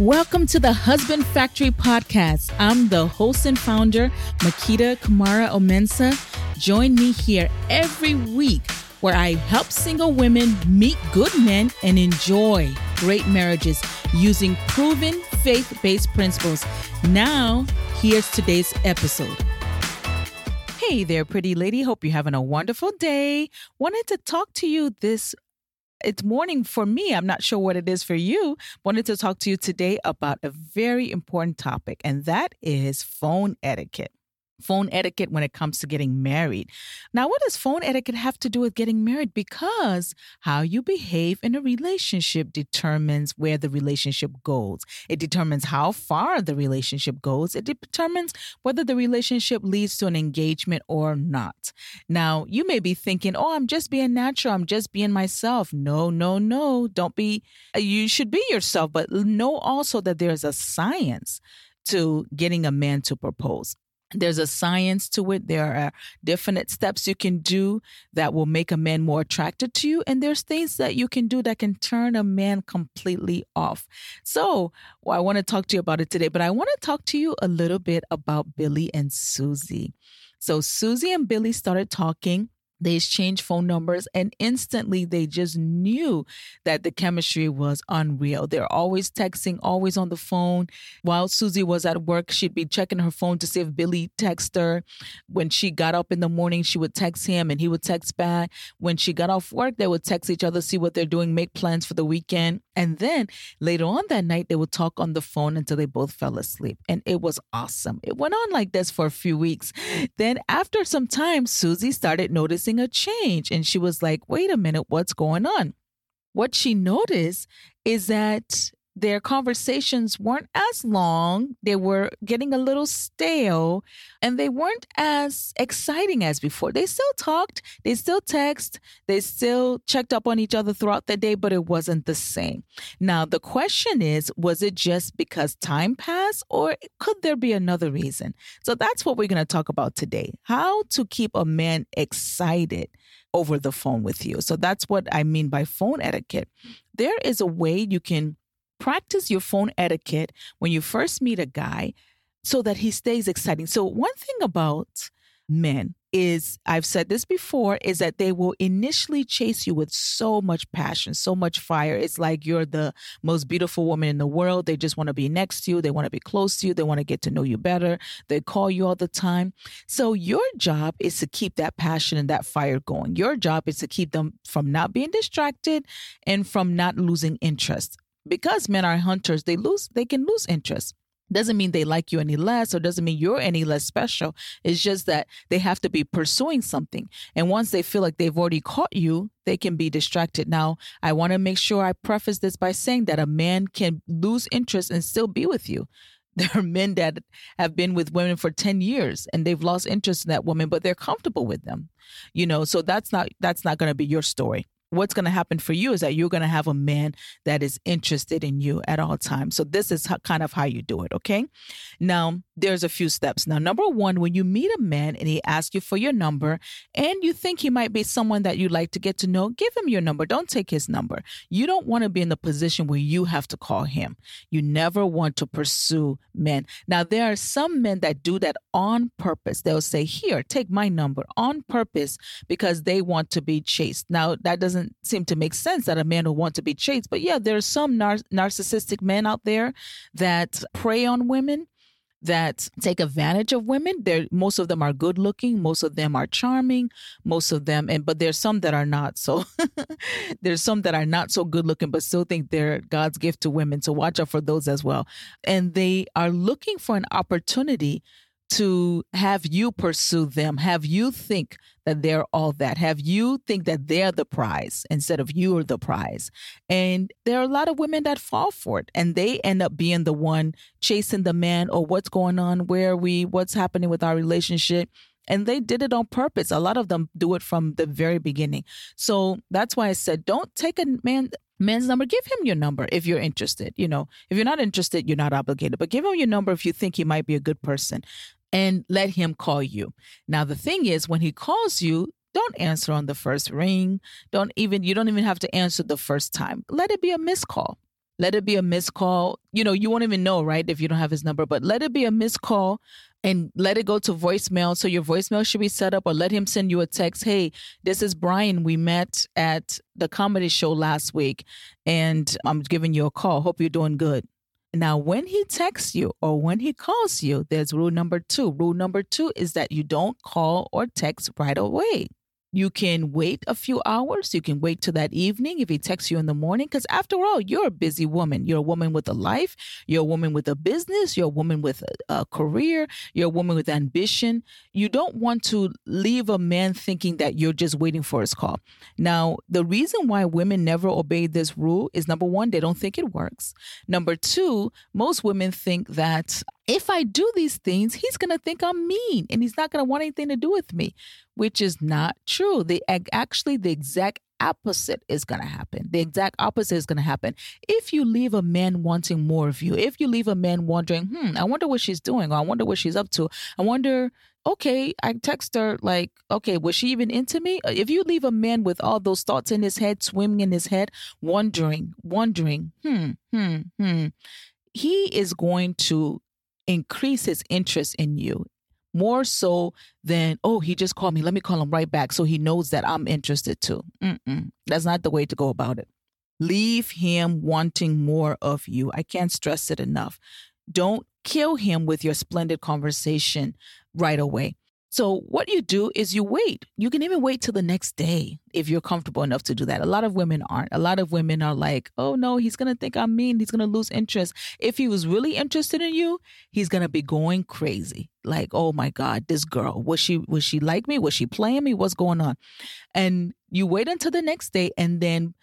Welcome to the Husband Factory podcast. I'm the host and founder, Makita Kamara Omensa. Join me here every week where I help single women meet good men and enjoy great marriages using proven faith based principles. Now, here's today's episode. Hey there, pretty lady. Hope you're having a wonderful day. Wanted to talk to you this it's morning for me. I'm not sure what it is for you. Wanted to talk to you today about a very important topic, and that is phone etiquette phone etiquette when it comes to getting married. Now, what does phone etiquette have to do with getting married? Because how you behave in a relationship determines where the relationship goes. It determines how far the relationship goes. It determines whether the relationship leads to an engagement or not. Now, you may be thinking, oh, I'm just being natural. I'm just being myself. No, no, no. Don't be, you should be yourself, but know also that there's a science to getting a man to propose. There's a science to it. There are definite steps you can do that will make a man more attracted to you. And there's things that you can do that can turn a man completely off. So well, I want to talk to you about it today, but I want to talk to you a little bit about Billy and Susie. So Susie and Billy started talking they exchanged phone numbers and instantly they just knew that the chemistry was unreal. They're always texting, always on the phone. While Susie was at work, she'd be checking her phone to see if Billy texted her. When she got up in the morning, she would text him and he would text back. When she got off work, they would text each other, see what they're doing, make plans for the weekend. And then later on that night, they would talk on the phone until they both fell asleep. And it was awesome. It went on like this for a few weeks. Then after some time, Susie started noticing a change. And she was like, wait a minute, what's going on? What she noticed is that their conversations weren't as long. They were getting a little stale and they weren't as exciting as before. They still talked, they still text, they still checked up on each other throughout the day, but it wasn't the same. Now, the question is was it just because time passed or could there be another reason? So that's what we're going to talk about today how to keep a man excited over the phone with you. So that's what I mean by phone etiquette. There is a way you can practice your phone etiquette when you first meet a guy so that he stays exciting. So, one thing about men is I've said this before is that they will initially chase you with so much passion, so much fire. It's like you're the most beautiful woman in the world. They just want to be next to you, they want to be close to you, they want to get to know you better. They call you all the time. So your job is to keep that passion and that fire going. Your job is to keep them from not being distracted and from not losing interest because men are hunters, they lose they can lose interest. Doesn't mean they like you any less or doesn't mean you're any less special. It's just that they have to be pursuing something. And once they feel like they've already caught you, they can be distracted. Now, I want to make sure I preface this by saying that a man can lose interest and still be with you. There are men that have been with women for 10 years and they've lost interest in that woman, but they're comfortable with them. You know, so that's not that's not going to be your story what's going to happen for you is that you're going to have a man that is interested in you at all times. So this is how, kind of how you do it, okay? Now, there's a few steps. Now, number 1, when you meet a man and he asks you for your number and you think he might be someone that you'd like to get to know, give him your number. Don't take his number. You don't want to be in the position where you have to call him. You never want to pursue men. Now, there are some men that do that on purpose. They'll say, "Here, take my number" on purpose because they want to be chased. Now, that doesn't doesn't seem to make sense that a man would want to be chased. But yeah, there's some nar- narcissistic men out there that prey on women that take advantage of women. There, most of them are good looking, most of them are charming, most of them, and but there's some that are not. So there's some that are not so good looking, but still think they're God's gift to women. So watch out for those as well. And they are looking for an opportunity to have you pursue them, have you think that they're all that, have you think that they're the prize instead of you are the prize. And there are a lot of women that fall for it and they end up being the one chasing the man or what's going on, where we, what's happening with our relationship. And they did it on purpose. A lot of them do it from the very beginning. So that's why I said, don't take a man man's number, give him your number if you're interested. You know, if you're not interested, you're not obligated, but give him your number if you think he might be a good person and let him call you. Now, the thing is, when he calls you, don't answer on the first ring. Don't even, you don't even have to answer the first time. Let it be a missed call. Let it be a missed call. You know, you won't even know, right, if you don't have his number, but let it be a missed call and let it go to voicemail. So your voicemail should be set up or let him send you a text. Hey, this is Brian. We met at the comedy show last week and I'm giving you a call. Hope you're doing good. Now, when he texts you or when he calls you, there's rule number two. Rule number two is that you don't call or text right away. You can wait a few hours. You can wait till that evening if he texts you in the morning. Because after all, you're a busy woman. You're a woman with a life. You're a woman with a business. You're a woman with a, a career. You're a woman with ambition. You don't want to leave a man thinking that you're just waiting for his call. Now, the reason why women never obey this rule is number one, they don't think it works. Number two, most women think that if I do these things, he's going to think I'm mean and he's not going to want anything to do with me, which is not true. The actually the exact opposite is going to happen. The exact opposite is going to happen. If you leave a man wanting more of you, if you leave a man wondering, hmm, I wonder what she's doing, or I wonder what she's up to, I wonder, okay, I text her, like, okay, was she even into me? If you leave a man with all those thoughts in his head, swimming in his head, wondering, wondering, hmm, hmm, hmm, he is going to increase his interest in you more so than oh he just called me. Let me call him right back so he knows that i'm interested too. Mm-mm. that's not the way to go about it. Leave him wanting more of you. I can't stress it enough. Don't kill him with your splendid conversation right away so what you do is you wait. You can even wait till the next day if you're comfortable enough to do that. A lot of women aren't. A lot of women are like, "Oh no, he's going to think I'm mean. He's going to lose interest." If he was really interested in you, he's going to be going crazy. Like, "Oh my god, this girl, was she was she like me? Was she playing me? What's going on?" And you wait until the next day and then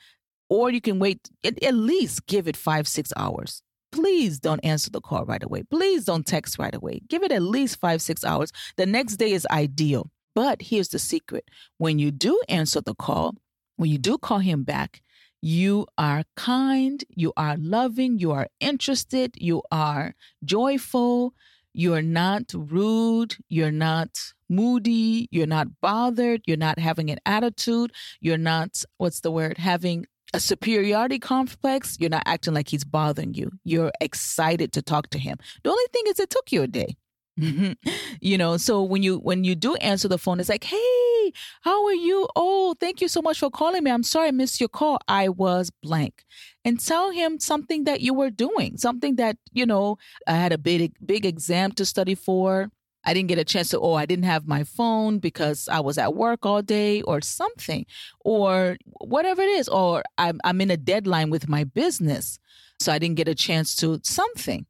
or you can wait at, least give it 5 6 hours please don't answer the call right away. Please don't text right away. Give it at least five, six hours. The next day is ideal. But here's the secret when you do answer the call, when you do call him back, you are kind, you are loving, you are interested, you are joyful, you're not rude, you're not moody, you're not bothered, you're not having an attitude, you're not, what's the word, having a superiority complex, you're not acting like he's bothering you. You're excited to talk to him. The only thing is it took you a day. you know, so when you when you do answer the phone, it's like, "Hey, how are you? Oh, thank you so much for calling me. I'm sorry I missed your call. I was blank." And tell him something that you were doing, something that, you know, I had a big big exam to study for. I didn't get a chance to, oh, I didn't have my phone because I was at work all day or something, or whatever it is, or I'm, I'm in a deadline with my business. So I didn't get a chance to something.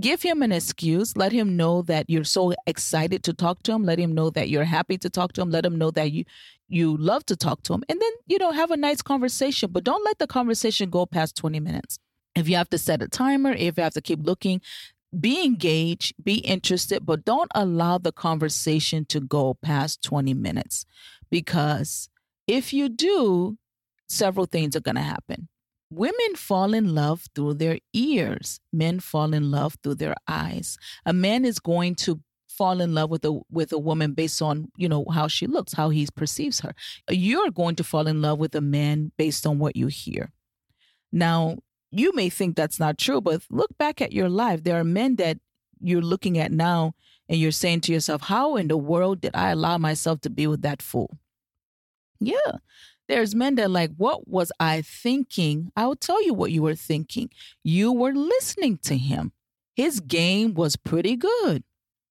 Give him an excuse. Let him know that you're so excited to talk to him. Let him know that you're happy to talk to him. Let him know that you you love to talk to him. And then, you know, have a nice conversation, but don't let the conversation go past 20 minutes. If you have to set a timer, if you have to keep looking, be engaged, be interested, but don't allow the conversation to go past 20 minutes because if you do, several things are going to happen. Women fall in love through their ears. Men fall in love through their eyes. A man is going to fall in love with a with a woman based on you know how she looks, how he perceives her. You're going to fall in love with a man based on what you hear. Now, you may think that's not true, but look back at your life. There are men that you're looking at now and you're saying to yourself, How in the world did I allow myself to be with that fool? Yeah. There's men that like, what was I thinking? I will tell you what you were thinking. You were listening to him. His game was pretty good.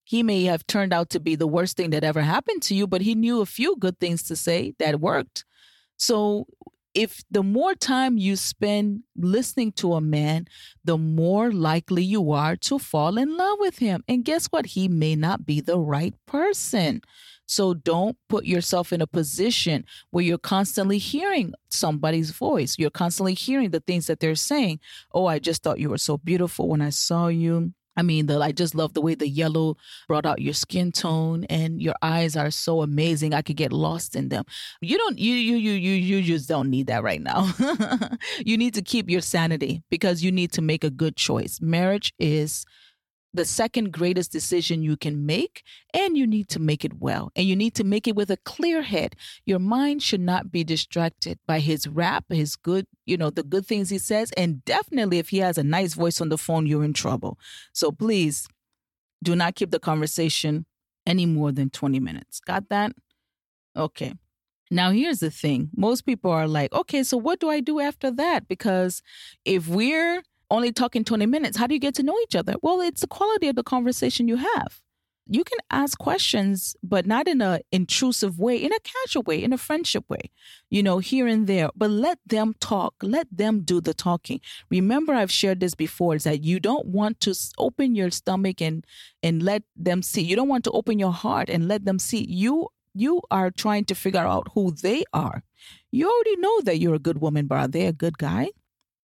He may have turned out to be the worst thing that ever happened to you, but he knew a few good things to say that worked. So if the more time you spend listening to a man, the more likely you are to fall in love with him. And guess what? He may not be the right person. So don't put yourself in a position where you're constantly hearing somebody's voice. You're constantly hearing the things that they're saying. Oh, I just thought you were so beautiful when I saw you. I mean, the, I just love the way the yellow brought out your skin tone and your eyes are so amazing. I could get lost in them. You don't, you, you, you, you, you just don't need that right now. you need to keep your sanity because you need to make a good choice. Marriage is the second greatest decision you can make, and you need to make it well. And you need to make it with a clear head. Your mind should not be distracted by his rap, his good, you know, the good things he says. And definitely, if he has a nice voice on the phone, you're in trouble. So please do not keep the conversation any more than 20 minutes. Got that? Okay. Now, here's the thing most people are like, okay, so what do I do after that? Because if we're only talking 20 minutes, how do you get to know each other? Well, it's the quality of the conversation you have. You can ask questions, but not in a intrusive way, in a casual way, in a friendship way, you know, here and there. But let them talk. Let them do the talking. Remember, I've shared this before, is that you don't want to open your stomach and and let them see. You don't want to open your heart and let them see. You you are trying to figure out who they are. You already know that you're a good woman, but are they a good guy?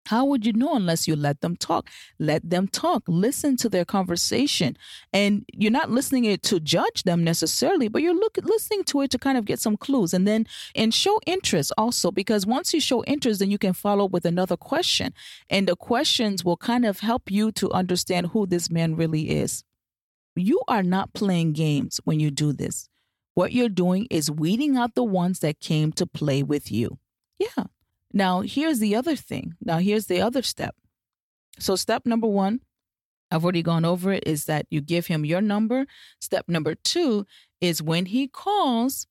How would you know unless you let them talk? Let them talk. Listen to their conversation. And you're not listening it to judge them necessarily, but you're look, listening to it to kind of get some clues. And then and show interest also, because once you show interest, then you can follow up with another question. And the questions will kind of help you to understand who this man really is. You are not playing games when you do this. What you're doing is weeding out the ones that came to play with you. Yeah, now, here's the other thing. Now, here's the other step. So, step number one, I've already gone over it, is that you give him your number. Step number two is when he calls,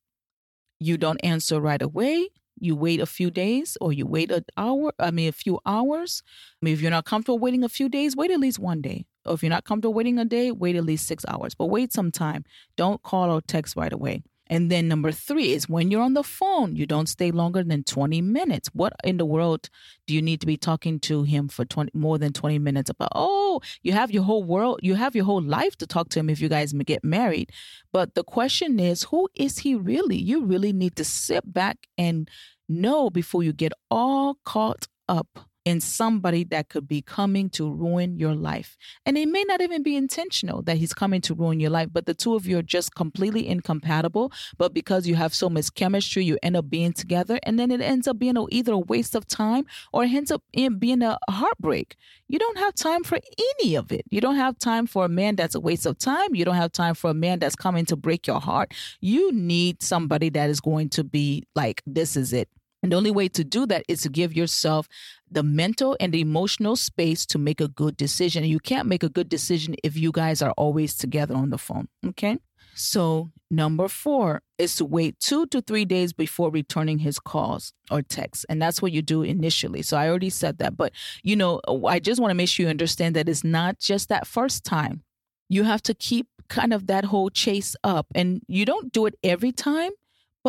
you don't answer right away. You wait a few days or you wait an hour, I mean, a few hours. I mean, if you're not comfortable waiting a few days, wait at least one day. Or if you're not comfortable waiting a day, wait at least six hours, but wait some time. Don't call or text right away. And then number three is when you're on the phone, you don't stay longer than 20 minutes. What in the world do you need to be talking to him for 20, more than 20 minutes about? Oh, you have your whole world, you have your whole life to talk to him if you guys get married. But the question is, who is he really? You really need to sit back and know before you get all caught up in somebody that could be coming to ruin your life. And it may not even be intentional that he's coming to ruin your life, but the two of you are just completely incompatible. But because you have so much chemistry, you end up being together. And then it ends up being either a waste of time or it ends up being a heartbreak. You don't have time for any of it. You don't have time for a man that's a waste of time. You don't have time for a man that's coming to break your heart. You need somebody that is going to be like, this is it. And the only way to do that is to give yourself the mental and the emotional space to make a good decision. You can't make a good decision if you guys are always together on the phone. Okay. So, number four is to wait two to three days before returning his calls or texts. And that's what you do initially. So, I already said that. But, you know, I just want to make sure you understand that it's not just that first time. You have to keep kind of that whole chase up. And you don't do it every time,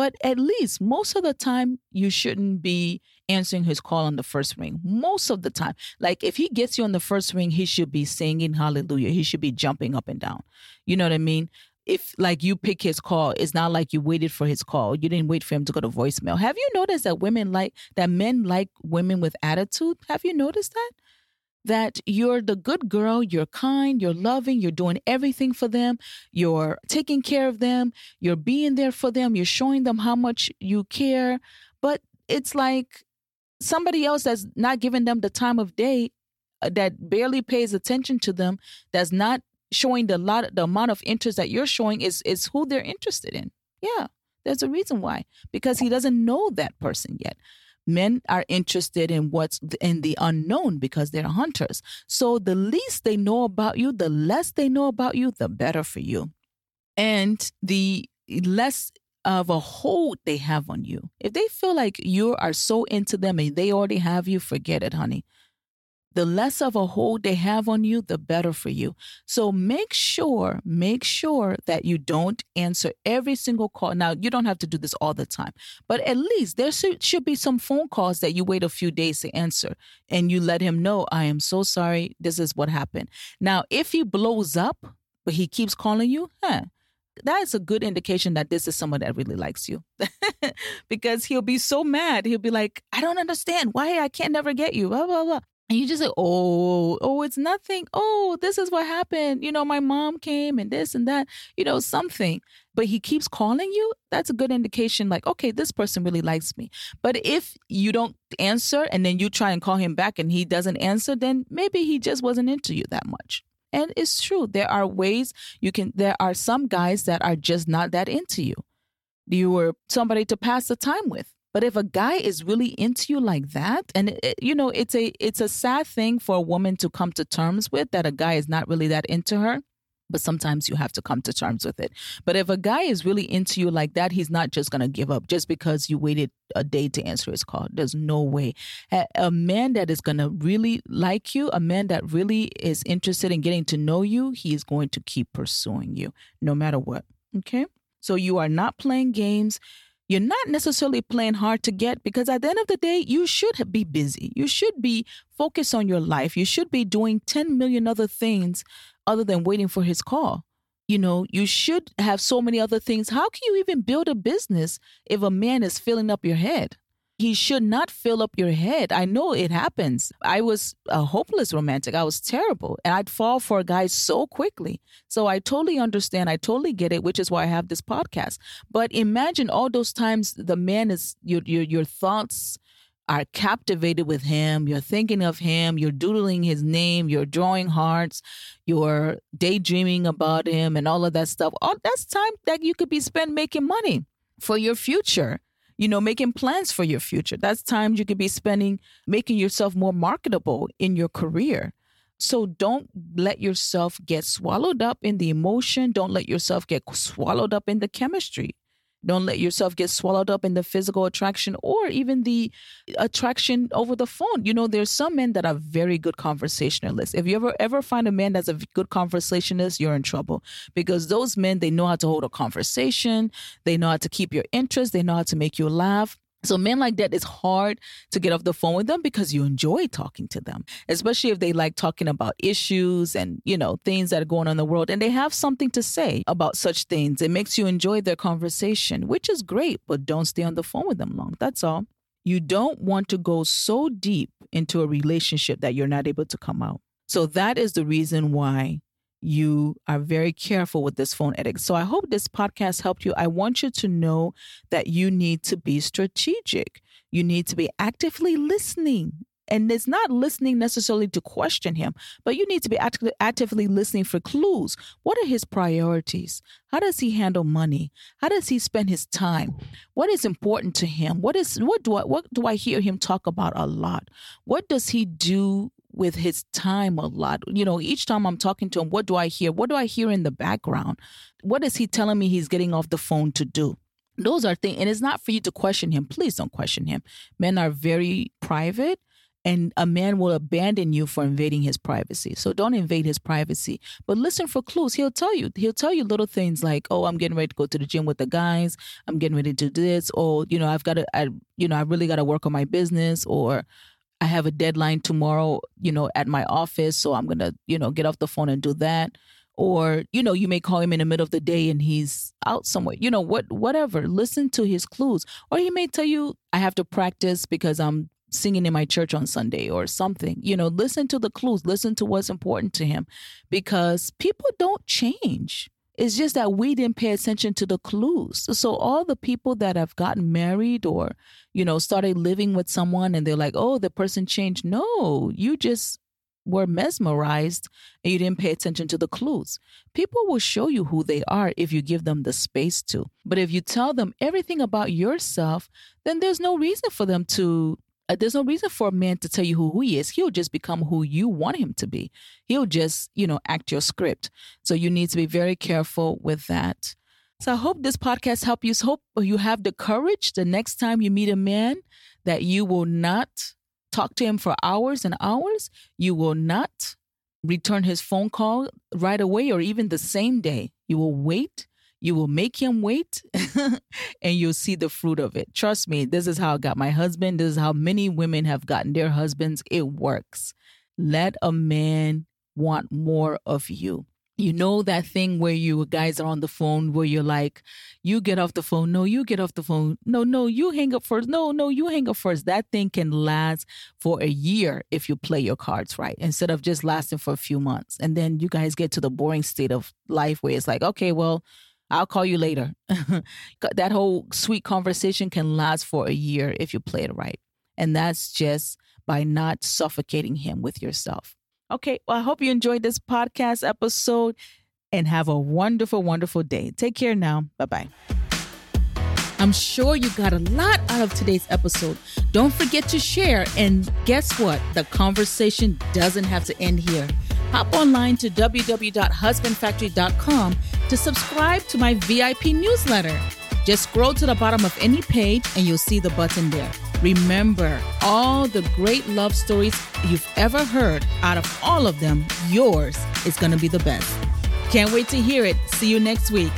but at least most of the time, you shouldn't be answering his call on the first ring. Most of the time. Like if he gets you on the first ring, he should be singing hallelujah. He should be jumping up and down. You know what I mean? If like you pick his call, it's not like you waited for his call. You didn't wait for him to go to voicemail. Have you noticed that women like that men like women with attitude? Have you noticed that? That you're the good girl, you're kind, you're loving, you're doing everything for them, you're taking care of them, you're being there for them, you're showing them how much you care. But it's like somebody else that's not giving them the time of day, uh, that barely pays attention to them, that's not showing the lot the amount of interest that you're showing is is who they're interested in. Yeah, there's a reason why because he doesn't know that person yet men are interested in what's in the unknown because they're hunters. So the least they know about you, the less they know about you, the better for you. And the less of a hold they have on you. If they feel like you are so into them and they already have you, forget it, honey the less of a hold they have on you, the better for you. So make sure, make sure that you don't answer every single call. Now, you don't have to do this all the time, but at least there should be some phone calls that you wait a few days to answer and you let him know, I am so sorry. This is what happened. Now, if he blows up, but he keeps calling you, huh? that is a good indication that this is someone that really likes you because he'll be so mad. He'll be like, I don't understand why I can't never get you, blah, blah, blah. And you just say, oh, oh, it's nothing. Oh, this is what happened. You know, my mom came and this and that, you know, something. But he keeps calling you. That's a good indication, like, okay, this person really likes me. But if you don't answer and then you try and call him back and he doesn't answer, then maybe he just wasn't into you that much. And it's true. There are ways you can, there are some guys that are just not that into you. You were somebody to pass the time with. But if a guy is really into you like that, and it, you know, it's a it's a sad thing for a woman to come to terms with that a guy is not really that into her. But sometimes you have to come to terms with it. But if a guy is really into you like that, he's not just gonna give up just because you waited a day to answer his call. There's no way. A, a man that is gonna really like you, a man that really is interested in getting to know you, he is going to keep pursuing you no matter what. Okay. So you are not playing games you're not necessarily playing hard to get because at the end of the day, you should be busy. You should be focused on your life. You should be doing 10 million other things other than waiting for his call. You know, you should have so many other things. How can you even build a business if a man is filling up your head? He should not fill up your head. I know it happens. I was a hopeless romantic. I was terrible. And I'd fall for a guy so quickly. So I totally understand. I totally get it, which is why I have this podcast. But imagine all those times the man is your your your thoughts are captivated with him. You're thinking of him. You're doodling his name. You're drawing hearts. You're daydreaming about him and all of that stuff. All that's time that you could be spent making money for your future you know, making plans for your future. That's time you could be spending making yourself more marketable in your career. So don't let yourself get swallowed up in the emotion. Don't let yourself get swallowed up in the chemistry. Don't let yourself get swallowed up in the physical attraction or even the attraction over the phone. You know, there's some men that are very good conversationalists. If you ever ever find a man that's a good conversationalist, you're in trouble because those men they know how to hold a conversation, they know how to keep your interest, they know how to make you laugh. So men like that, it's hard to get off the phone with them because you enjoy talking to them, especially if they like talking about issues and, you know, things that are going on in the world and they have something to say about such things. It makes you enjoy their conversation, which is great, but don't stay on the phone with them long. That's all. You don't want to go so deep into a relationship that you're not able to come out. So that is the reason why you are very careful with this phone etiquette. So I hope this podcast helped you. I want you to know that you need to be strategic. You need to be actively listening. And it's not listening necessarily to question him, but you need to be act- actively listening for clues. What are his priorities? How does he handle money? How does he spend his time? What is important to him? What is what do I what do I hear him talk about a lot? What does he do with his time a lot. You know, each time I'm talking to him, what do I hear? What do I hear in the background? What is he telling me he's getting off the phone to do? Those are things, and it's not for you to question him. Please don't question him. Men are very private, and a man will abandon you for invading his privacy. So don't invade his privacy, but listen for clues. He'll tell you. He'll tell you little things like, "Oh, I'm getting ready to go to the gym with the guys. I'm getting ready to do this." Or, you know, I've got to, I, you know, I really got to work on my business. Or, I have a deadline tomorrow, you know, at my office, so I'm going to, you know, get off the phone and do that. Or, you know, you may call him in the middle of the day and he's out somewhere. You know, what whatever. Listen to his clues. Or he may tell you, I have to practice because I'm singing in my church on Sunday or something. You know, listen to the clues, listen to what's important to him because people don't change. It's just that we didn't pay attention to the clues. So all the people that have gotten married or, you know, started living with someone and they're like, oh, the person changed. No, you just were mesmerized and you didn't pay attention to the clues. People will show you who they are if you give them the space to. But if you tell them everything about yourself, then there's no reason for them to Uh, there's no reason for a man to tell you who he is. He'll just become who you want him to be. He'll just, you know, act your script. So you need to be very careful with that. So I hope this podcast helped you. Hope you have the courage the next time you meet a man that you will not talk to him for hours and hours. You will not return his phone call right away or even the same day. You will wait you will make him wait and you'll see the fruit of it. Trust me, this is how I got my husband. This is how many women have gotten their husbands. It works. Let a man want more of you. You know that thing where you guys are on the phone where you're like, you get off the phone. No, you get off the phone. No, no, you hang up first. No, no, you hang up first. That thing can last for a year if you play your cards right instead of just lasting for a few months. And then you guys get to the boring state of life where it's like, okay, well, I'll call you later. that whole sweet conversation can last for a year if you play it right. And that's just by not suffocating him with yourself. Okay, well, I hope you enjoyed this podcast episode and have a wonderful, wonderful day. Take care now. Bye bye. I'm sure you got a lot out of today's episode. Don't forget to share. And guess what? The conversation doesn't have to end here. Hop online to www.husbandfactory.com to subscribe to my VIP newsletter. Just scroll to the bottom of any page and you'll see the button there. Remember, all the great love stories you've ever heard, out of all of them, yours is going to be the best. Can't wait to hear it. See you next week.